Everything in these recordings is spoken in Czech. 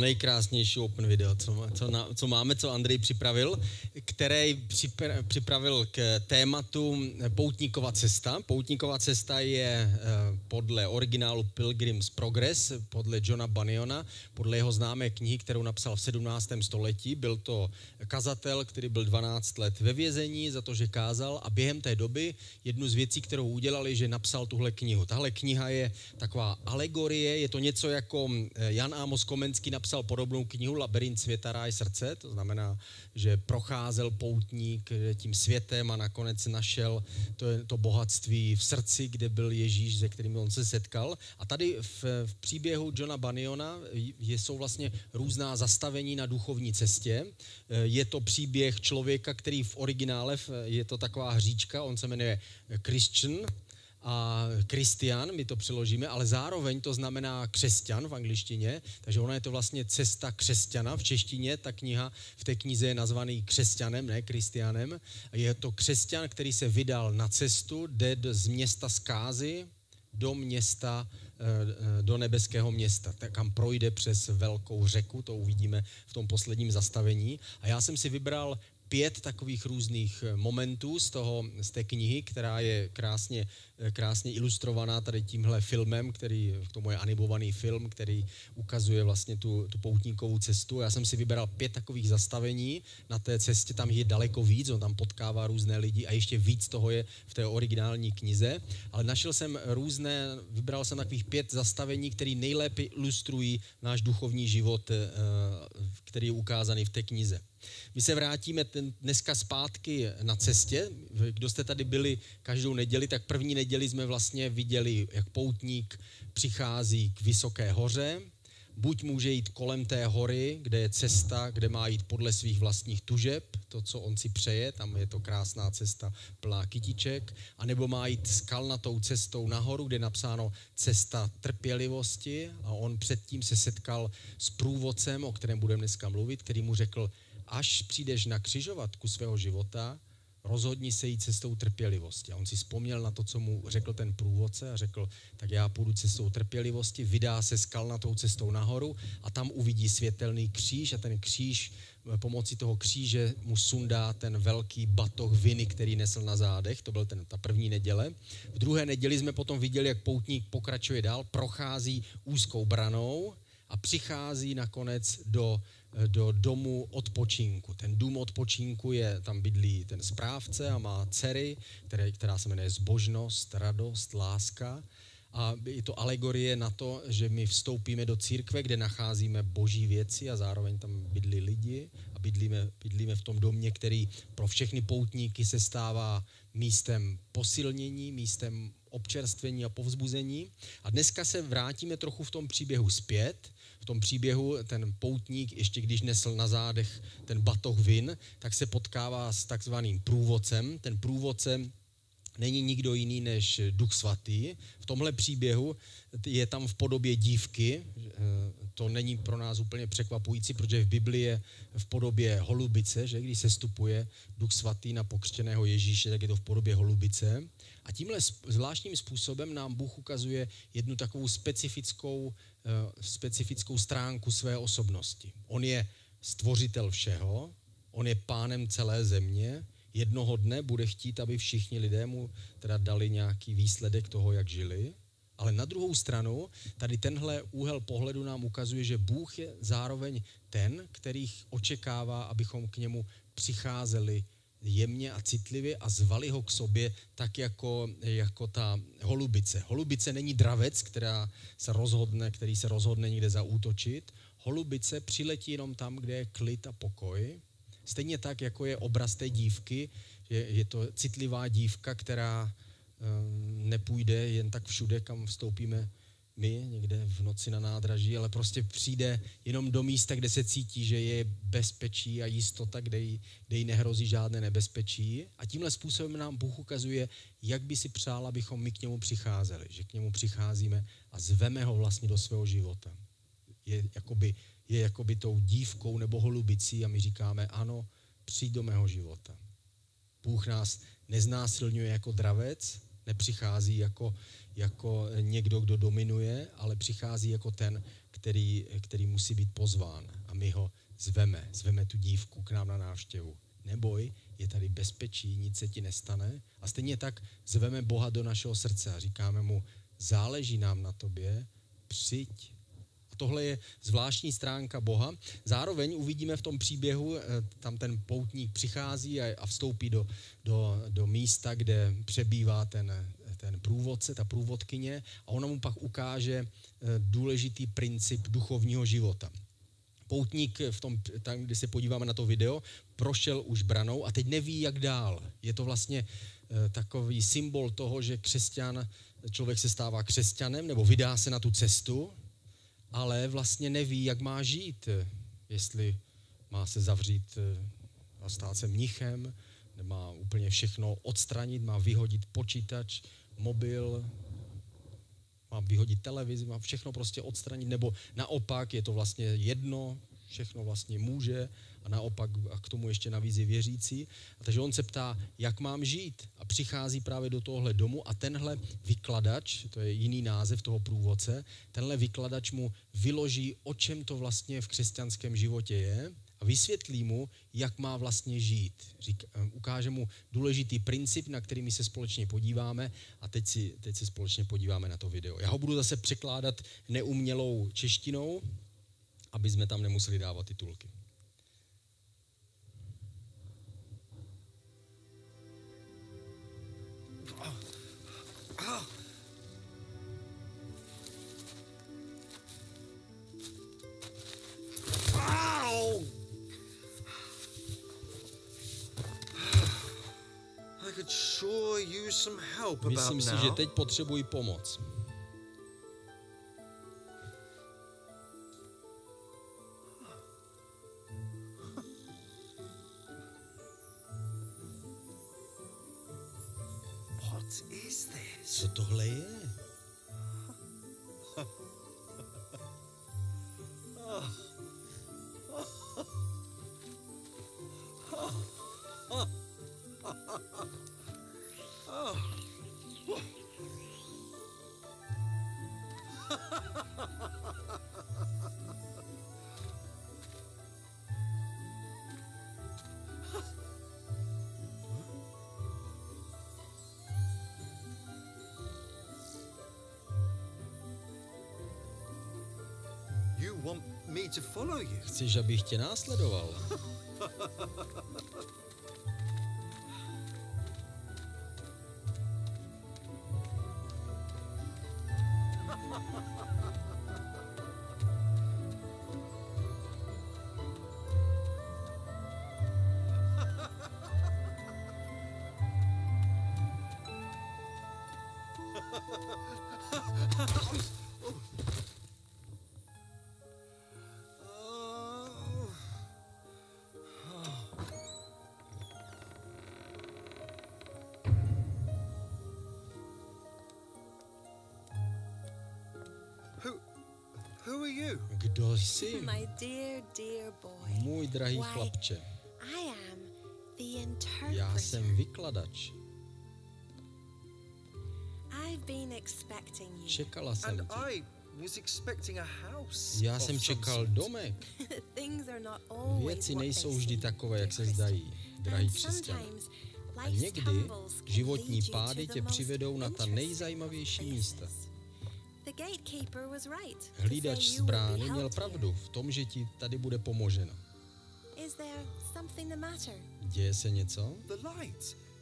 Nejkrásnější open video, co, co, na, co máme, co Andrej připravil, který připravil k tématu Poutníková cesta. Poutníková cesta je eh, podle originálu Pilgrim's Progress, podle Johna Baniona, podle jeho známé knihy, kterou napsal v 17. století. Byl to kazatel, který byl 12 let ve vězení za to, že kázal a během té doby jednu z věcí, kterou udělali, že napsal tuhle knihu. Tahle kniha je taková alegorie, je to něco jako eh, Jan Amos Komenský napsal podobnou knihu Labirint světa, ráj srdce, to znamená, že procházel poutník tím světem a nakonec našel to, to bohatství v srdci, kde byl Ježíš, se kterým on se setkal. A tady v, v příběhu Johna Baniona jsou vlastně různá zastavení na duchovní cestě. Je to příběh člověka, který v originále je to taková hříčka, on se jmenuje Christian, a Kristian, my to přeložíme, ale zároveň to znamená křesťan v angličtině, takže ona je to vlastně cesta křesťana. V češtině ta kniha v té knize je nazvaný křesťanem, ne kristianem. Je to křesťan, který se vydal na cestu, jde z města Skázy do města, eh, do nebeského města, kam projde přes velkou řeku, to uvidíme v tom posledním zastavení. A já jsem si vybral pět takových různých eh, momentů z, toho, z té knihy, která je krásně, eh, krásně ilustrovaná tady tímhle filmem, který, k tomu je animovaný film, který ukazuje vlastně tu, tu poutníkovou cestu. Já jsem si vybral pět takových zastavení na té cestě, tam je daleko víc, on tam potkává různé lidi a ještě víc toho je v té originální knize, ale našel jsem různé, vybral jsem takových pět zastavení, které nejlépe ilustrují náš duchovní život, eh, který je ukázaný v té knize. My se vrátíme ten, dneska zpátky na cestě. Kdo jste tady byli každou neděli, tak první neděli jsme vlastně viděli, jak poutník přichází k vysoké hoře. Buď může jít kolem té hory, kde je cesta, kde má jít podle svých vlastních tužeb, to, co on si přeje, tam je to krásná cesta plná kytiček, anebo má jít skalnatou cestou nahoru, kde je napsáno cesta trpělivosti a on předtím se setkal s průvodcem, o kterém budeme dneska mluvit, který mu řekl, až přijdeš na křižovatku svého života, rozhodni se jít cestou trpělivosti. A on si vzpomněl na to, co mu řekl ten průvodce a řekl, tak já půjdu cestou trpělivosti, vydá se skalnatou cestou nahoru a tam uvidí světelný kříž a ten kříž eh, pomocí toho kříže mu sundá ten velký batoh viny, který nesl na zádech. To byl ten, ta první neděle. V druhé neděli jsme potom viděli, jak poutník pokračuje dál, prochází úzkou branou a přichází nakonec do do domu odpočinku. Ten dům odpočinku je, tam bydlí ten správce a má dcery, které, která se jmenuje zbožnost, radost, láska. A je to alegorie na to, že my vstoupíme do církve, kde nacházíme boží věci a zároveň tam bydlí lidi a bydlíme, bydlíme v tom domě, který pro všechny poutníky se stává místem posilnění, místem občerstvení a povzbuzení. A dneska se vrátíme trochu v tom příběhu zpět v tom příběhu ten poutník, ještě když nesl na zádech ten batoh vin, tak se potkává s takzvaným průvodcem. Ten průvodce není nikdo jiný než Duch Svatý. V tomhle příběhu je tam v podobě dívky. To není pro nás úplně překvapující, protože v Biblii je v podobě holubice, že když se stupuje Duch Svatý na pokřtěného Ježíše, tak je to v podobě holubice. A tímhle zvláštním způsobem nám Bůh ukazuje jednu takovou specifickou, specifickou stránku své osobnosti. On je stvořitel všeho, on je pánem celé země, jednoho dne bude chtít, aby všichni lidé mu teda dali nějaký výsledek toho, jak žili. Ale na druhou stranu, tady tenhle úhel pohledu nám ukazuje, že Bůh je zároveň ten, který očekává, abychom k němu přicházeli jemně a citlivě a zvali ho k sobě tak jako, jako ta holubice. Holubice není dravec, která se rozhodne, který se rozhodne někde zaútočit. Holubice přiletí jenom tam, kde je klid a pokoj. Stejně tak, jako je obraz té dívky, je, je to citlivá dívka, která um, nepůjde jen tak všude, kam vstoupíme my někde v noci na nádraží, ale prostě přijde jenom do místa, kde se cítí, že je bezpečí a jistota, kde jí, kde jí nehrozí žádné nebezpečí. A tímhle způsobem nám Bůh ukazuje, jak by si přál, abychom my k němu přicházeli. Že k němu přicházíme a zveme ho vlastně do svého života. Je jakoby, je jakoby tou dívkou nebo holubicí a my říkáme, ano, přijď do mého života. Bůh nás neznásilňuje jako dravec, Nepřichází jako, jako někdo, kdo dominuje, ale přichází jako ten, který, který musí být pozván. A my ho zveme, zveme tu dívku k nám na návštěvu. Neboj, je tady bezpečí, nic se ti nestane. A stejně tak zveme Boha do našeho srdce a říkáme mu, záleží nám na tobě, přijď. A tohle je zvláštní stránka Boha. Zároveň uvidíme v tom příběhu, eh, tam ten poutník přichází a vstoupí do, do, do místa, kde přebývá ten, ten průvodce, ta průvodkyně a ona mu pak ukáže eh, důležitý princip duchovního života. Poutník v tom, tam, kdy se podíváme na to video, prošel už branou a teď neví, jak dál. Je to vlastně eh, takový symbol toho, že křesťan, člověk se stává křesťanem nebo vydá se na tu cestu, ale vlastně neví, jak má žít. Jestli má se zavřít eh, a stát se mnichem, má úplně všechno odstranit, má vyhodit počítač, mobil, má vyhodit televizi, má všechno prostě odstranit, nebo naopak je to vlastně jedno, všechno vlastně může a naopak a k tomu ještě navíc je věřící. A takže on se ptá, jak mám žít a přichází právě do tohle domu a tenhle vykladač, to je jiný název toho průvodce, tenhle vykladač mu vyloží, o čem to vlastně v křesťanském životě je vysvětlí mu, jak má vlastně žít. Řík, eh, ukáže mu důležitý princip, na který my se společně podíváme a teď, si, teď se společně podíváme na to video. Já ho budu zase překládat neumělou češtinou, aby jsme tam nemuseli dávat titulky. Myslím si, že teď potřebuji pomoc. Chceš, abych tě následoval? Kdo jsi? Můj drahý chlapče. Já jsem vykladač. Čekala jsem tě. Já jsem čekal domek. Věci nejsou vždy takové, jak se zdají, drahý křesťan. A někdy životní pády tě přivedou na ta nejzajímavější místa. Hlídač z brány měl pravdu v tom, že ti tady bude pomoženo. Děje se něco?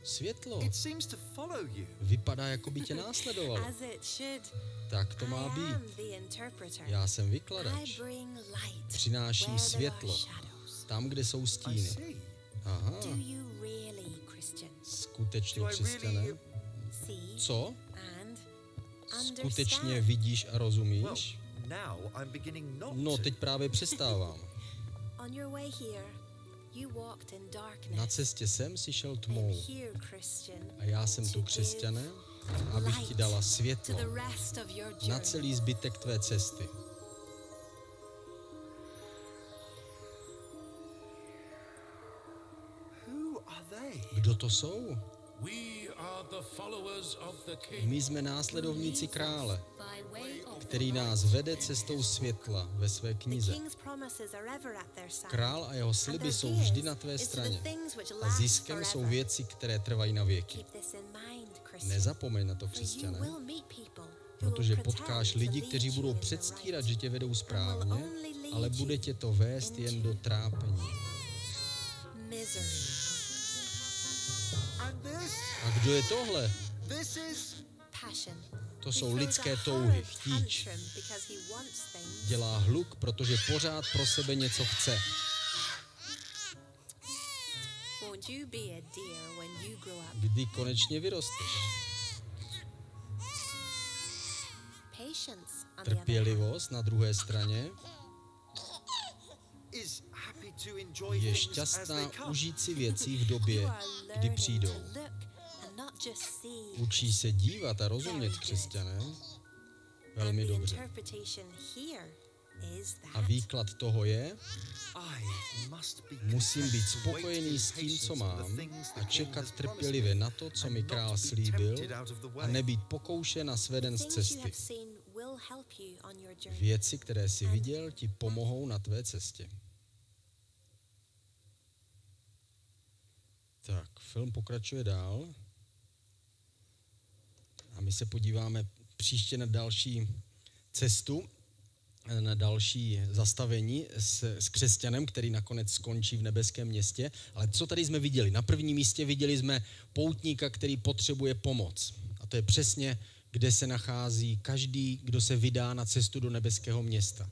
Světlo. Vypadá, jako by tě následovalo. Tak to má být. Já jsem vykladač. Přináším světlo tam, kde jsou stíny. Aha. Skutečně křesťané? Co? Skutečně vidíš a rozumíš? No, teď právě přestávám. Na cestě sem si šel tmou. A já jsem tu křesťané, abych ti dala světlo na celý zbytek tvé cesty. Kdo to jsou? My jsme následovníci krále, který nás vede cestou světla ve své knize. Král a jeho sliby jsou vždy na tvé straně. A ziskem jsou věci, které trvají na věky. Nezapomeň na to, křesťané, protože potkáš lidi, kteří budou předstírat, že tě vedou správně, ale bude tě to vést jen do trápení. A kdo je tohle? To jsou lidské touhy, chtíč. Dělá hluk, protože pořád pro sebe něco chce. Kdy konečně vyrosteš? Trpělivost na druhé straně je šťastná užít si věcí v době, kdy přijdou. Učí se dívat a rozumět křesťané velmi dobře. A výklad toho je, musím být spokojený s tím, co mám a čekat trpělivě na to, co mi král slíbil a nebýt pokoušen a sveden z cesty. Věci, které jsi viděl, ti pomohou na tvé cestě. Tak, film pokračuje dál. A my se podíváme příště na další cestu, na další zastavení s, s křesťanem, který nakonec skončí v nebeském městě. Ale co tady jsme viděli? Na prvním místě viděli jsme poutníka, který potřebuje pomoc. A to je přesně, kde se nachází každý, kdo se vydá na cestu do nebeského města.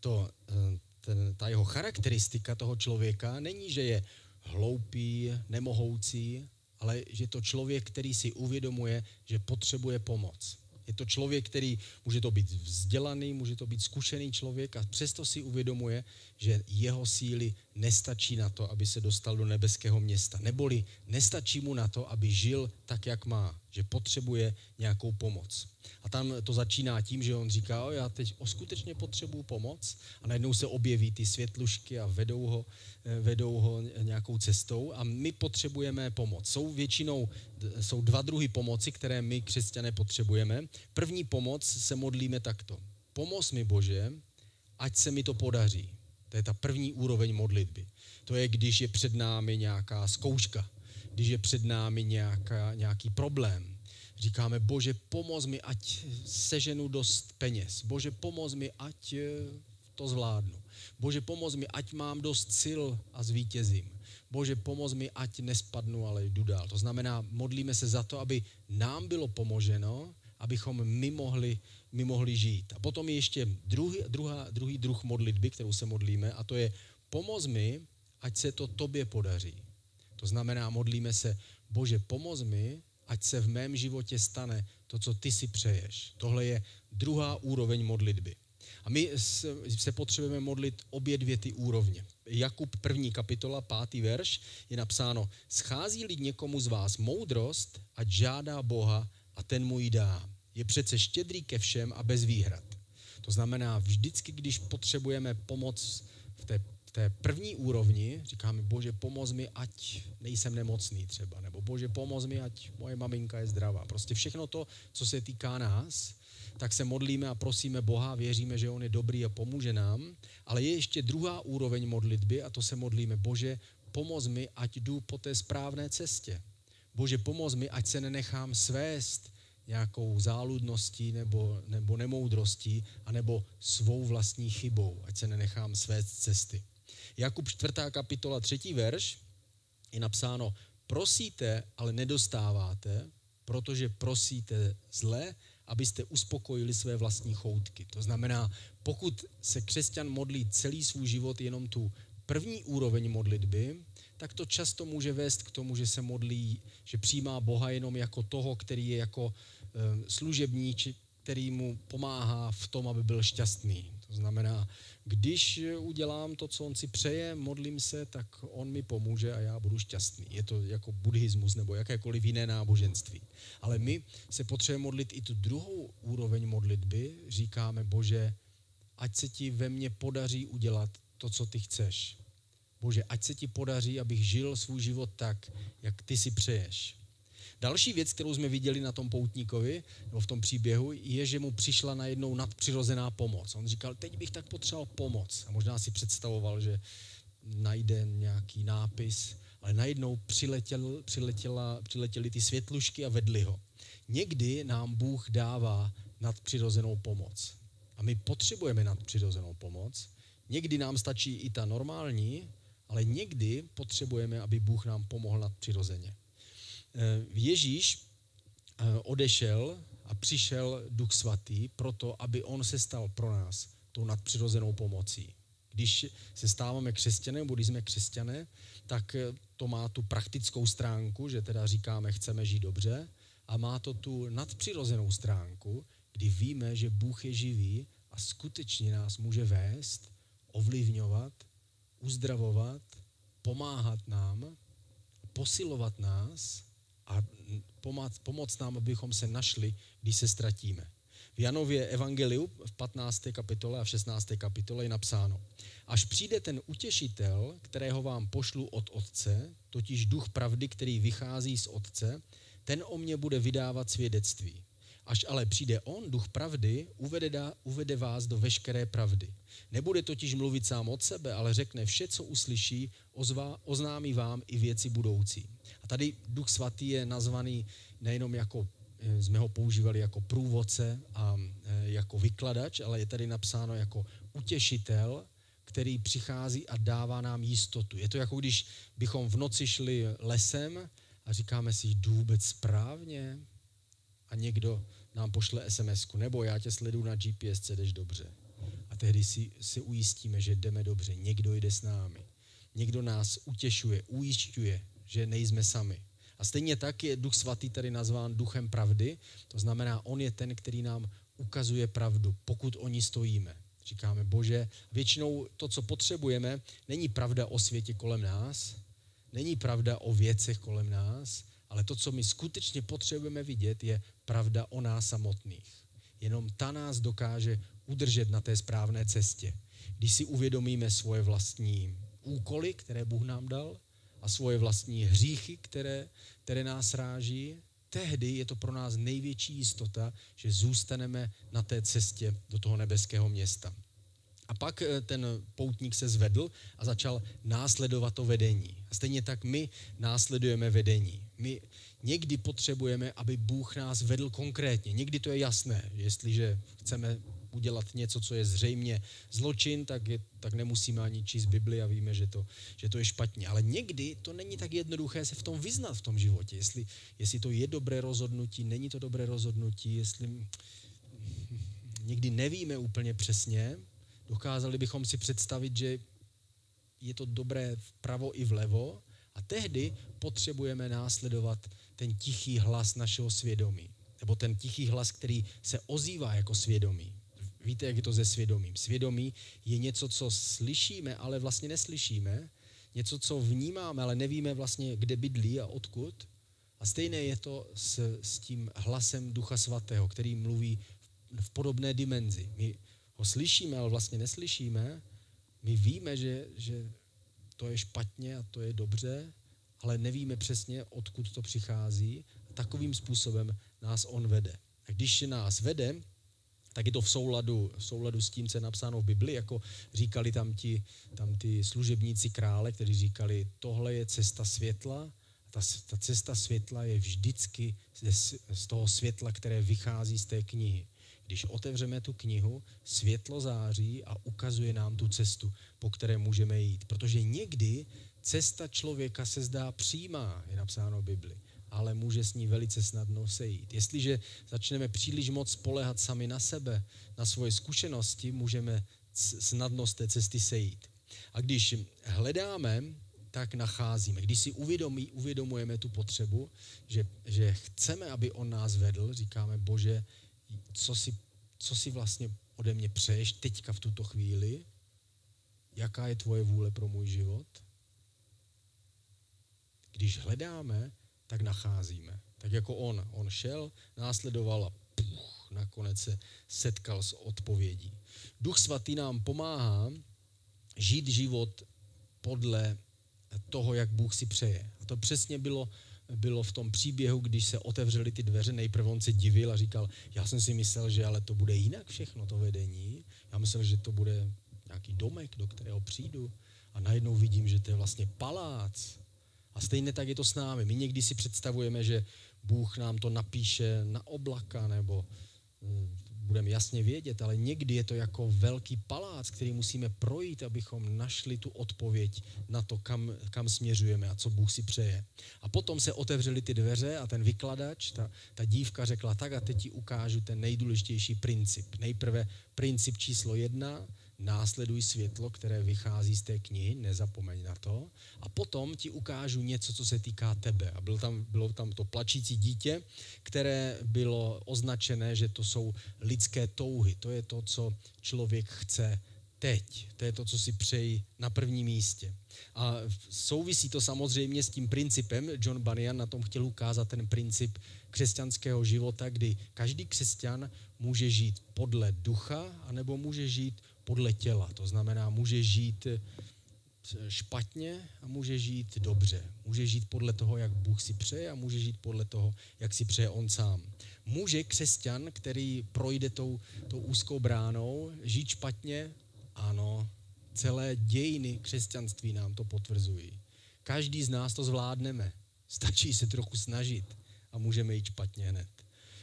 To, eh, ten, ta jeho charakteristika toho člověka není, že je hloupý, nemohoucí, ale že to člověk, který si uvědomuje, že potřebuje pomoc. Je to člověk, který může to být vzdělaný, může to být zkušený člověk a přesto si uvědomuje, že jeho síly nestačí na to, aby se dostal do nebeského města. Neboli nestačí mu na to, aby žil tak, jak má, že potřebuje nějakou pomoc. A tam to začíná tím, že on říká, o, já teď skutečně potřebuju pomoc a najednou se objeví ty světlušky a vedou ho, eh, vedou ho nějakou cestou a my potřebujeme pomoc. Jsou většinou, jsou dva druhy pomoci, které my křesťané potřebujeme. První pomoc se modlíme takto. Pomoz mi Bože, ať se mi to podaří. To je ta první úroveň modlitby. To je, když je před námi nějaká zkouška, když je před námi nějaká, nějaký problém. Říkáme, bože, pomoz mi, ať seženu dost peněz. Bože, pomoz mi, ať eh, to zvládnu. Bože, pomoz mi, ať mám dost sil a zvítězím. Bože, pomoz mi, ať nespadnu, ale jdu dál. To znamená, modlíme se za to, aby nám bylo pomoženo, abychom my mohli my mohli žít. A potom je ještě druhý, druhá, druhý druh modlitby, kterou se modlíme, a to je pomoz mi, ať se to tobě podaří. To znamená, modlíme se, Bože, pomoz mi, ať se v mém životě stane to, co ty si přeješ. Tohle je druhá úroveň modlitby. A my se potřebujeme modlit obě dvě ty úrovně. Jakub první kapitola, pátý verš, je napsáno, schází-li někomu z vás moudrost, ať žádá Boha a ten mu ji dá je přece štědrý ke všem a bez výhrad. To znamená, vždycky, když potřebujeme pomoc v té, v té první úrovni, říkáme, bože, pomoz mi, ať nejsem nemocný třeba, nebo bože, pomoz mi, ať moje maminka je zdravá. Prostě všechno to, co se týká nás, tak se modlíme a prosíme Boha, věříme, že On je dobrý a pomůže nám, ale je ještě druhá úroveň modlitby a to se modlíme, Bože, pomoz mi, ať jdu po té správné cestě. Bože, pomoz mi, ať se nenechám svést nějakou záludností nebo, nebo nemoudrostí, anebo svou vlastní chybou, ať se nenechám své cesty. Jakub 4. kapitola 3. verš je napsáno, prosíte, ale nedostáváte, protože prosíte zle, abyste uspokojili své vlastní choutky. To znamená, pokud se křesťan modlí celý svůj život jenom tu první úroveň modlitby, tak to často může vést k tomu, že se modlí, že přijímá Boha jenom jako toho, který je jako služebník, který mu pomáhá v tom, aby byl šťastný. To znamená, když udělám to, co on si přeje, modlím se, tak on mi pomůže a já budu šťastný. Je to jako buddhismus nebo jakékoliv jiné náboženství. Ale my se potřebujeme modlit i tu druhou úroveň modlitby. Říkáme, Bože, ať se ti ve mně podaří udělat to, co ty chceš. Bože, ať se ti podaří, abych žil svůj život tak, jak ty si přeješ. Další věc, kterou jsme viděli na tom poutníkovi, nebo v tom příběhu, je, že mu přišla najednou nadpřirozená pomoc. On říkal, teď bych tak potřeboval pomoc. A možná si představoval, že najde nějaký nápis, ale najednou přiletěl, přiletěla, přiletěly ty světlušky a vedli ho. Někdy nám Bůh dává nadpřirozenou pomoc. A my potřebujeme nadpřirozenou pomoc. Někdy nám stačí i ta normální, ale někdy potřebujeme, aby Bůh nám pomohl nadpřirozeně. Eh, Ježíš eh, odešel a přišel Duch Svatý proto, aby on se stal pro nás tou nadpřirozenou pomocí. Když se stáváme křesťané, nebo když jsme křesťané, tak eh, to má tu praktickou stránku, že teda říkáme, chceme žít dobře, a má to tu nadpřirozenou stránku, kdy víme, že Bůh je živý a skutečně nás může vést, ovlivňovat, uzdravovat, pomáhat nám, posilovat nás a pomoct, pomoct nám, abychom se našli, když se ztratíme. V Janově evangeliu v 15. kapitole a v 16. kapitole je napsáno, až přijde ten utěšitel, kterého vám pošlu od Otce, totiž duch pravdy, který vychází z Otce, ten o mě bude vydávat svědectví. Až ale přijde on, duch pravdy, uvede, da, uvede vás do veškeré pravdy. Nebude totiž mluvit sám od sebe, ale řekne vše, co uslyší, ozvá, oznámí vám i věci budoucí. A tady duch svatý je nazvaný nejenom jako, eh, jsme ho používali jako průvodce a eh, jako vykladač, ale je tady napsáno jako utěšitel, který přichází a dává nám jistotu. Je to jako když bychom v noci šli lesem a říkáme si, jdu vůbec správně? A někdo nám pošle sms nebo já tě sleduju na GPS, jdeš dobře. A tehdy si, si ujistíme, že jdeme dobře. Někdo jde s námi. Někdo nás utěšuje, ujišťuje, že nejsme sami. A stejně tak je Duch Svatý tady nazván Duchem pravdy. To znamená, on je ten, který nám ukazuje pravdu, pokud o ní stojíme. Říkáme, bože, většinou to, co potřebujeme, není pravda o světě kolem nás, není pravda o věcech kolem nás, ale to, co my skutečně potřebujeme vidět, je pravda o nás samotných. Jenom ta nás dokáže udržet na té správné cestě. Když si uvědomíme svoje vlastní úkoly, které Bůh nám dal, a svoje vlastní hříchy, které, které nás ráží, tehdy je to pro nás největší jistota, že zůstaneme na té cestě do toho nebeského města. A pak eh, ten poutník se zvedl a začal následovat to vedení. A stejně tak my následujeme vedení. My někdy potřebujeme, aby Bůh nás vedl konkrétně. Někdy to je jasné, že jestliže chceme udělat něco, co je zřejmě zločin, tak, je, tak nemusíme ani číst Bibli a víme, že to, že to je špatně. Ale někdy to není tak jednoduché se v tom vyznat v tom životě. Jestli, jestli to je dobré rozhodnutí, není to dobré rozhodnutí, jestli někdy nevíme úplně přesně, dokázali bychom si představit, že je to dobré vpravo i vlevo a tehdy potřebujeme následovat ten tichý hlas našeho svědomí. Nebo ten tichý hlas, který se ozývá jako svědomí. Víte, jak je to se svědomím? Svědomí je něco, co slyšíme, ale vlastně neslyšíme. Něco, co vnímáme, ale nevíme vlastně, kde bydlí a odkud. A stejné je to s, s tím hlasem Ducha Svatého, který mluví v, podobné dimenzi. My ho slyšíme, ale vlastně neslyšíme. My víme, že, že to je špatně a to je dobře, ale nevíme přesně, odkud to přichází. Takovým způsobem nás on vede. A když nás vede, tak je to v souladu, v souladu s tím, co je napsáno v Bibli, jako říkali tam, ti, tam ty služebníci krále, kteří říkali, tohle je cesta světla, ta, ta cesta světla je vždycky z, z toho světla, které vychází z té knihy. Když otevřeme tu knihu, světlo září a ukazuje nám tu cestu, po které můžeme jít. Protože někdy cesta člověka se zdá přímá, je napsáno v Bibli, ale může s ní velice snadno sejít. Jestliže začneme příliš moc spolehat sami na sebe, na svoje zkušenosti, můžeme snadno z té cesty sejít. A když hledáme, tak nacházíme. Když si uvědomí, uvědomujeme tu potřebu, že, že chceme, aby on nás vedl, říkáme, Bože, co si, co si vlastně ode mě přeješ teďka v tuto chvíli, jaká je tvoje vůle pro můj život. Když hledáme, tak nacházíme. Tak jako on. On šel, následoval a puch, nakonec se setkal s odpovědí. Duch svatý nám pomáhá žít život podle toho, jak Bůh si přeje. A to přesně bylo bylo v tom příběhu, když se otevřely ty dveře, nejprve on se divil a říkal, já jsem si myslel, že ale to bude jinak všechno, to vedení. Já myslel, že to bude nějaký domek, do kterého přijdu. A najednou vidím, že to je vlastně palác. A stejně tak je to s námi. My někdy si představujeme, že Bůh nám to napíše na oblaka nebo hm, budeme jasně vědět, ale někdy je to jako velký palác, který musíme projít, abychom našli tu odpověď na to, kam, kam směřujeme a co Bůh si přeje. A potom se otevřely ty dveře a ten vykladač, ta, ta dívka řekla, tak a teď ti ukážu ten nejdůležitější princip. Nejprve princip číslo jedna, následuj světlo, které vychází z té knihy, nezapomeň na to. A potom ti ukážu něco, co se týká tebe. A bylo tam, bylo tam to plačící dítě, které bylo označené, že to jsou lidské touhy. To je to, co člověk chce teď. To je to, co si přeji na prvním místě. A souvisí to samozřejmě s tím principem, John Bunyan na tom chtěl ukázat ten princip křesťanského života, kdy každý křesťan může žít podle ducha, anebo může žít podle těla. To znamená, může žít eh, špatně a může žít dobře. Může žít podle toho, jak Bůh si přeje a může žít podle toho, jak si přeje on sám. Může křesťan, který projde tou, tou úzkou bránou, žít špatně? Ano, celé dějiny křesťanství nám to potvrzují. Každý z nás to zvládneme. Stačí se trochu snažit a můžeme jít špatně hned.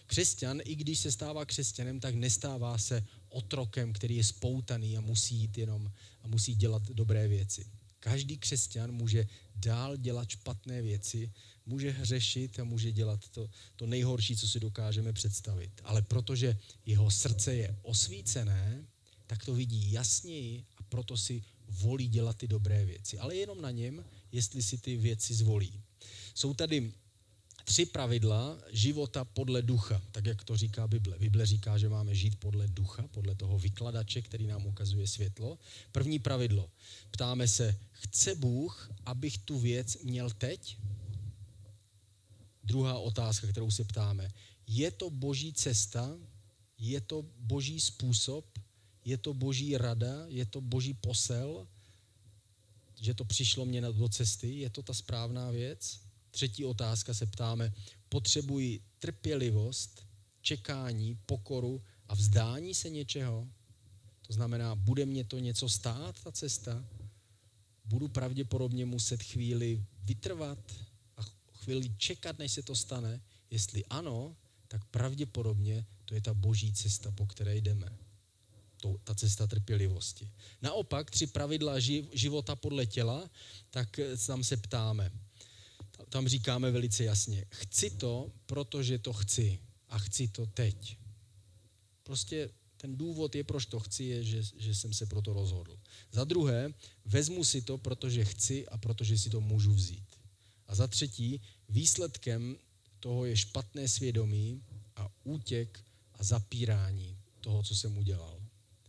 Křesťan, i když se stává křesťanem, tak nestává se otrokem, který je spoutaný a musí jít jenom a musí dělat dobré věci. Každý křesťan může dál dělat špatné věci, může hřešit a může dělat to, to nejhorší, co si dokážeme představit. Ale protože jeho srdce je osvícené, tak to vidí jasněji a proto si volí dělat ty dobré věci. Ale jenom na něm, jestli si ty věci zvolí. Jsou tady tři pravidla života podle ducha, tak jak to říká Bible. Bible říká, že máme žít podle ducha, podle toho vykladače, který nám ukazuje světlo. První pravidlo. Ptáme se, chce Bůh, abych tu věc měl teď? Druhá otázka, kterou se ptáme. Je to boží cesta? Je to boží způsob? Je to boží rada? Je to boží posel? Že to přišlo mě do cesty? Je to ta správná věc? Třetí otázka se ptáme, potřebuji trpělivost, čekání, pokoru a vzdání se něčeho? To znamená, bude mě to něco stát, ta cesta? Budu pravděpodobně muset chvíli vytrvat a chvíli čekat, než se to stane? Jestli ano, tak pravděpodobně to je ta boží cesta, po které jdeme. To, ta cesta trpělivosti. Naopak, tři pravidla života podle těla, tak tam se ptáme, tam říkáme velice jasně, chci to, protože to chci a chci to teď. Prostě ten důvod je, proč to chci, je, že, že jsem se proto rozhodl. Za druhé, vezmu si to, protože chci a protože si to můžu vzít. A za třetí, výsledkem toho je špatné svědomí a útěk a zapírání toho, co jsem udělal.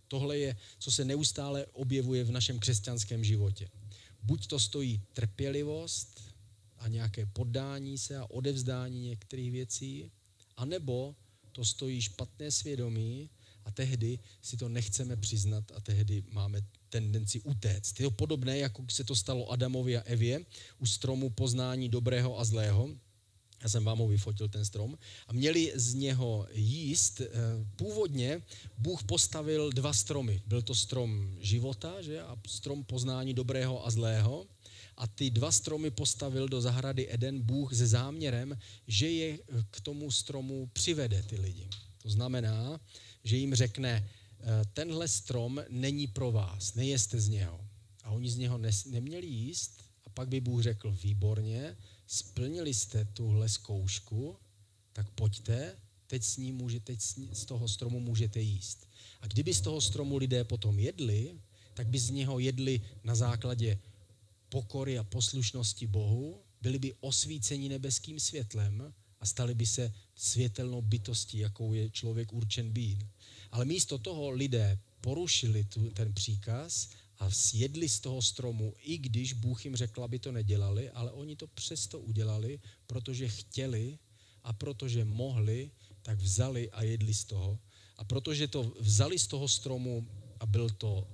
Tohle je, co se neustále objevuje v našem křesťanském životě. Buď to stojí trpělivost, a nějaké poddání se a odevzdání některých věcí, anebo to stojí špatné svědomí a tehdy si to nechceme přiznat a tehdy máme tendenci utéct. Je to podobné, jako se to stalo Adamovi a Evě u stromu poznání dobrého a zlého. Já jsem vám ho vyfotil, ten strom. A měli z něho jíst. Eh, původně Bůh postavil dva stromy. Byl to strom života že? a strom poznání dobrého a zlého a ty dva stromy postavil do zahrady Eden Bůh se záměrem, že je k tomu stromu přivede ty lidi. To znamená, že jim řekne, eh, tenhle strom není pro vás, nejeste z něho. A oni z něho neměli jíst a pak by Bůh řekl, výborně, splnili jste tuhle zkoušku, tak pojďte, teď s ním může, teď z toho stromu můžete jíst. A kdyby z toho stromu lidé potom jedli, tak by z něho jedli na základě pokory a poslušnosti Bohu, byli by osvíceni nebeským světlem a stali by se světelnou bytostí, jakou je člověk určen být. Ale místo toho lidé porušili tu, ten příkaz a sjedli z toho stromu, i když Bůh jim řekl, aby to nedělali, ale oni to přesto udělali, protože chtěli a protože mohli, tak vzali a jedli z toho. A protože to vzali z toho stromu a byl to,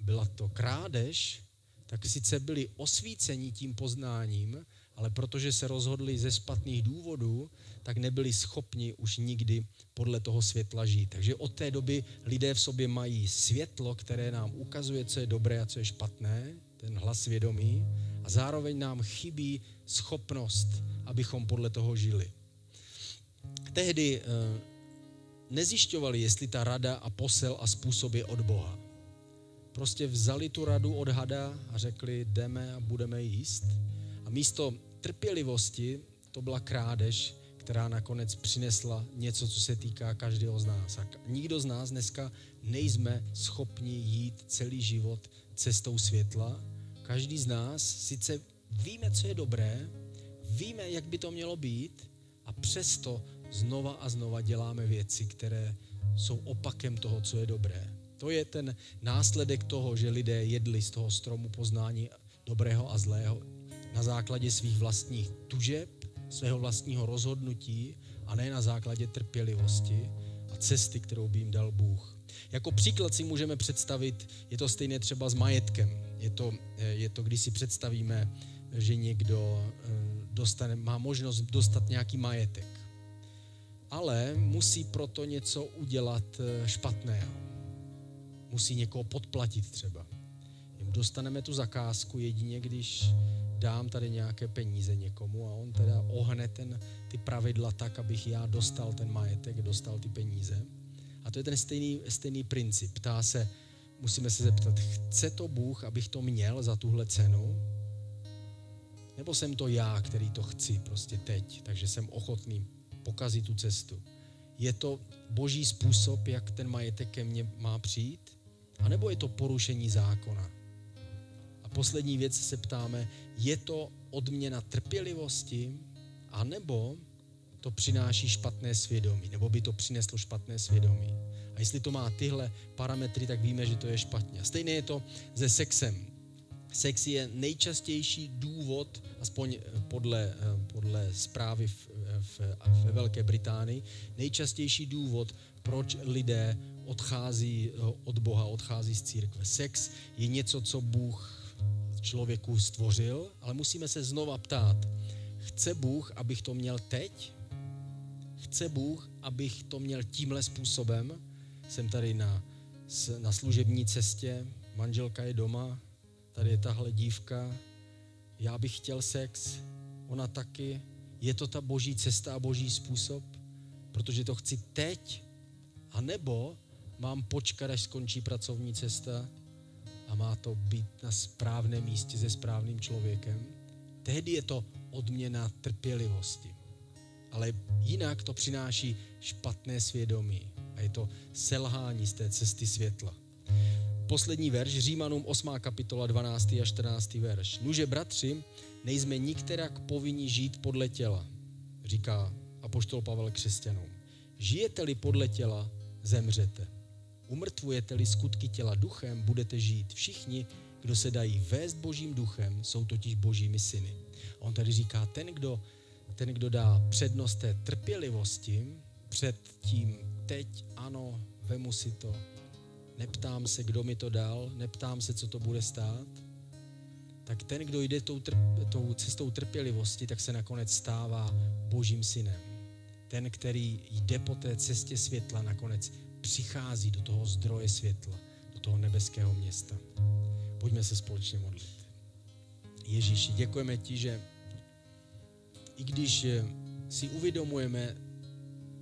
byla to krádež, tak sice byli osvíceni tím poznáním, ale protože se rozhodli ze špatných důvodů, tak nebyli schopni už nikdy podle toho světla žít. Takže od té doby lidé v sobě mají světlo, které nám ukazuje, co je dobré a co je špatné, ten hlas svědomí, a zároveň nám chybí schopnost, abychom podle toho žili. Tehdy eh, nezjišťovali, jestli ta rada a posel a způsob je od Boha. Prostě vzali tu radu od hada a řekli, jdeme a budeme jíst. A místo trpělivosti to byla krádež, která nakonec přinesla něco, co se týká každého z nás. A nikdo z nás dneska nejsme schopni jít celý život cestou světla. Každý z nás sice víme, co je dobré, víme, jak by to mělo být a přesto znova a znova děláme věci, které jsou opakem toho, co je dobré. To je ten následek toho, že lidé jedli z toho stromu poznání dobrého a zlého na základě svých vlastních tužeb, svého vlastního rozhodnutí a ne na základě trpělivosti a cesty, kterou by jim dal Bůh. Jako příklad si můžeme představit, je to stejné třeba s majetkem. Je to, je to když si představíme, že někdo eh, dostane, má možnost dostat nějaký majetek. Ale musí proto něco udělat eh, špatného. Musí někoho podplatit třeba. Dostaneme tu zakázku jedině, když dám tady nějaké peníze někomu a on teda ohne ten, ty pravidla tak, abych já dostal ten majetek, dostal ty peníze. A to je ten stejný, stejný princip. Ptá se, musíme se zeptat, chce to Bůh, abych to měl za tuhle cenu? Nebo jsem to já, který to chci prostě teď, takže jsem ochotný pokazit tu cestu? Je to boží způsob, jak ten majetek ke mně má přijít? A nebo je to porušení zákona? poslední věc se ptáme, je to odměna trpělivosti, anebo to přináší špatné svědomí, nebo by to přineslo špatné svědomí. A jestli to má tyhle parametry, tak víme, že to je špatně. A stejně je to se sexem. Sex je nejčastější důvod, aspoň podle, podle zprávy v, v, ve Velké Británii, nejčastější důvod, proč lidé odchází od Boha, odchází z církve. Sex je něco, co Bůh člověku stvořil, ale musíme se znova ptát, chce Bůh, abych to měl teď? Chce Bůh, abych to měl tímhle způsobem? Jsem tady na, na služební cestě, manželka je doma, tady je tahle dívka, já bych chtěl sex, ona taky. Je to ta boží cesta a boží způsob? Protože to chci teď? A nebo mám počkat, až skončí pracovní cesta a má to být na správném místě se správným člověkem, tehdy je to odměna trpělivosti. Ale jinak to přináší špatné svědomí a je to selhání z té cesty světla. Poslední verš, Římanům 8. kapitola 12. a 14. verš. Nuže bratři, nejsme nikterak povinni žít podle těla, říká apoštol Pavel křesťanům. Žijete-li podle těla, zemřete. Umrtvujete-li skutky těla duchem, budete žít. Všichni, kdo se dají vést božím duchem, jsou totiž božími syny. A on tady říká, ten kdo, ten, kdo dá přednost té trpělivosti před tím teď, ano, vemu si to, neptám se, kdo mi to dal, neptám se, co to bude stát, tak ten, kdo jde tou, trp, tou cestou trpělivosti, tak se nakonec stává božím synem. Ten, který jde po té cestě světla, nakonec přichází do toho zdroje světla, do toho nebeského města. Pojďme se společně modlit. Ježíši, děkujeme ti, že i když eh, si uvědomujeme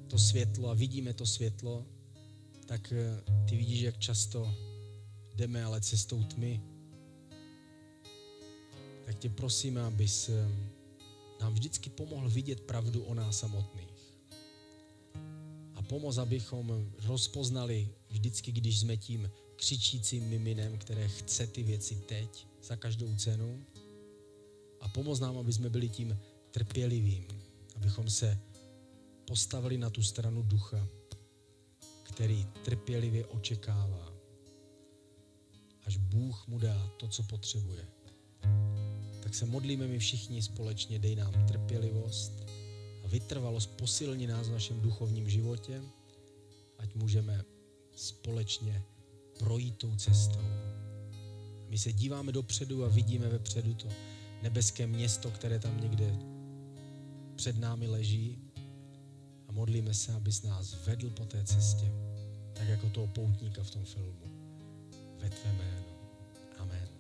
to světlo a vidíme to světlo, tak eh, ty vidíš, jak často jdeme ale cestou tmy. Tak tě prosíme, abys eh, nám vždycky pomohl vidět pravdu o nás samotných pomoz, abychom rozpoznali vždycky, když jsme tím křičícím miminem, které chce ty věci teď za každou cenu. A pomoz nám, aby jsme byli tím trpělivým, abychom se postavili na tu stranu ducha, který trpělivě očekává, až Bůh mu dá to, co potřebuje. Tak se modlíme my všichni společně, dej nám trpělivost, vytrvalost posilní nás v našem duchovním životě, ať můžeme společně projít tou cestou. My se díváme dopředu a vidíme vepředu to nebeské město, které tam někde před námi leží a modlíme se, abys nás vedl po té cestě, tak jako toho poutníka v tom filmu. Ve tvé jméno. Amen.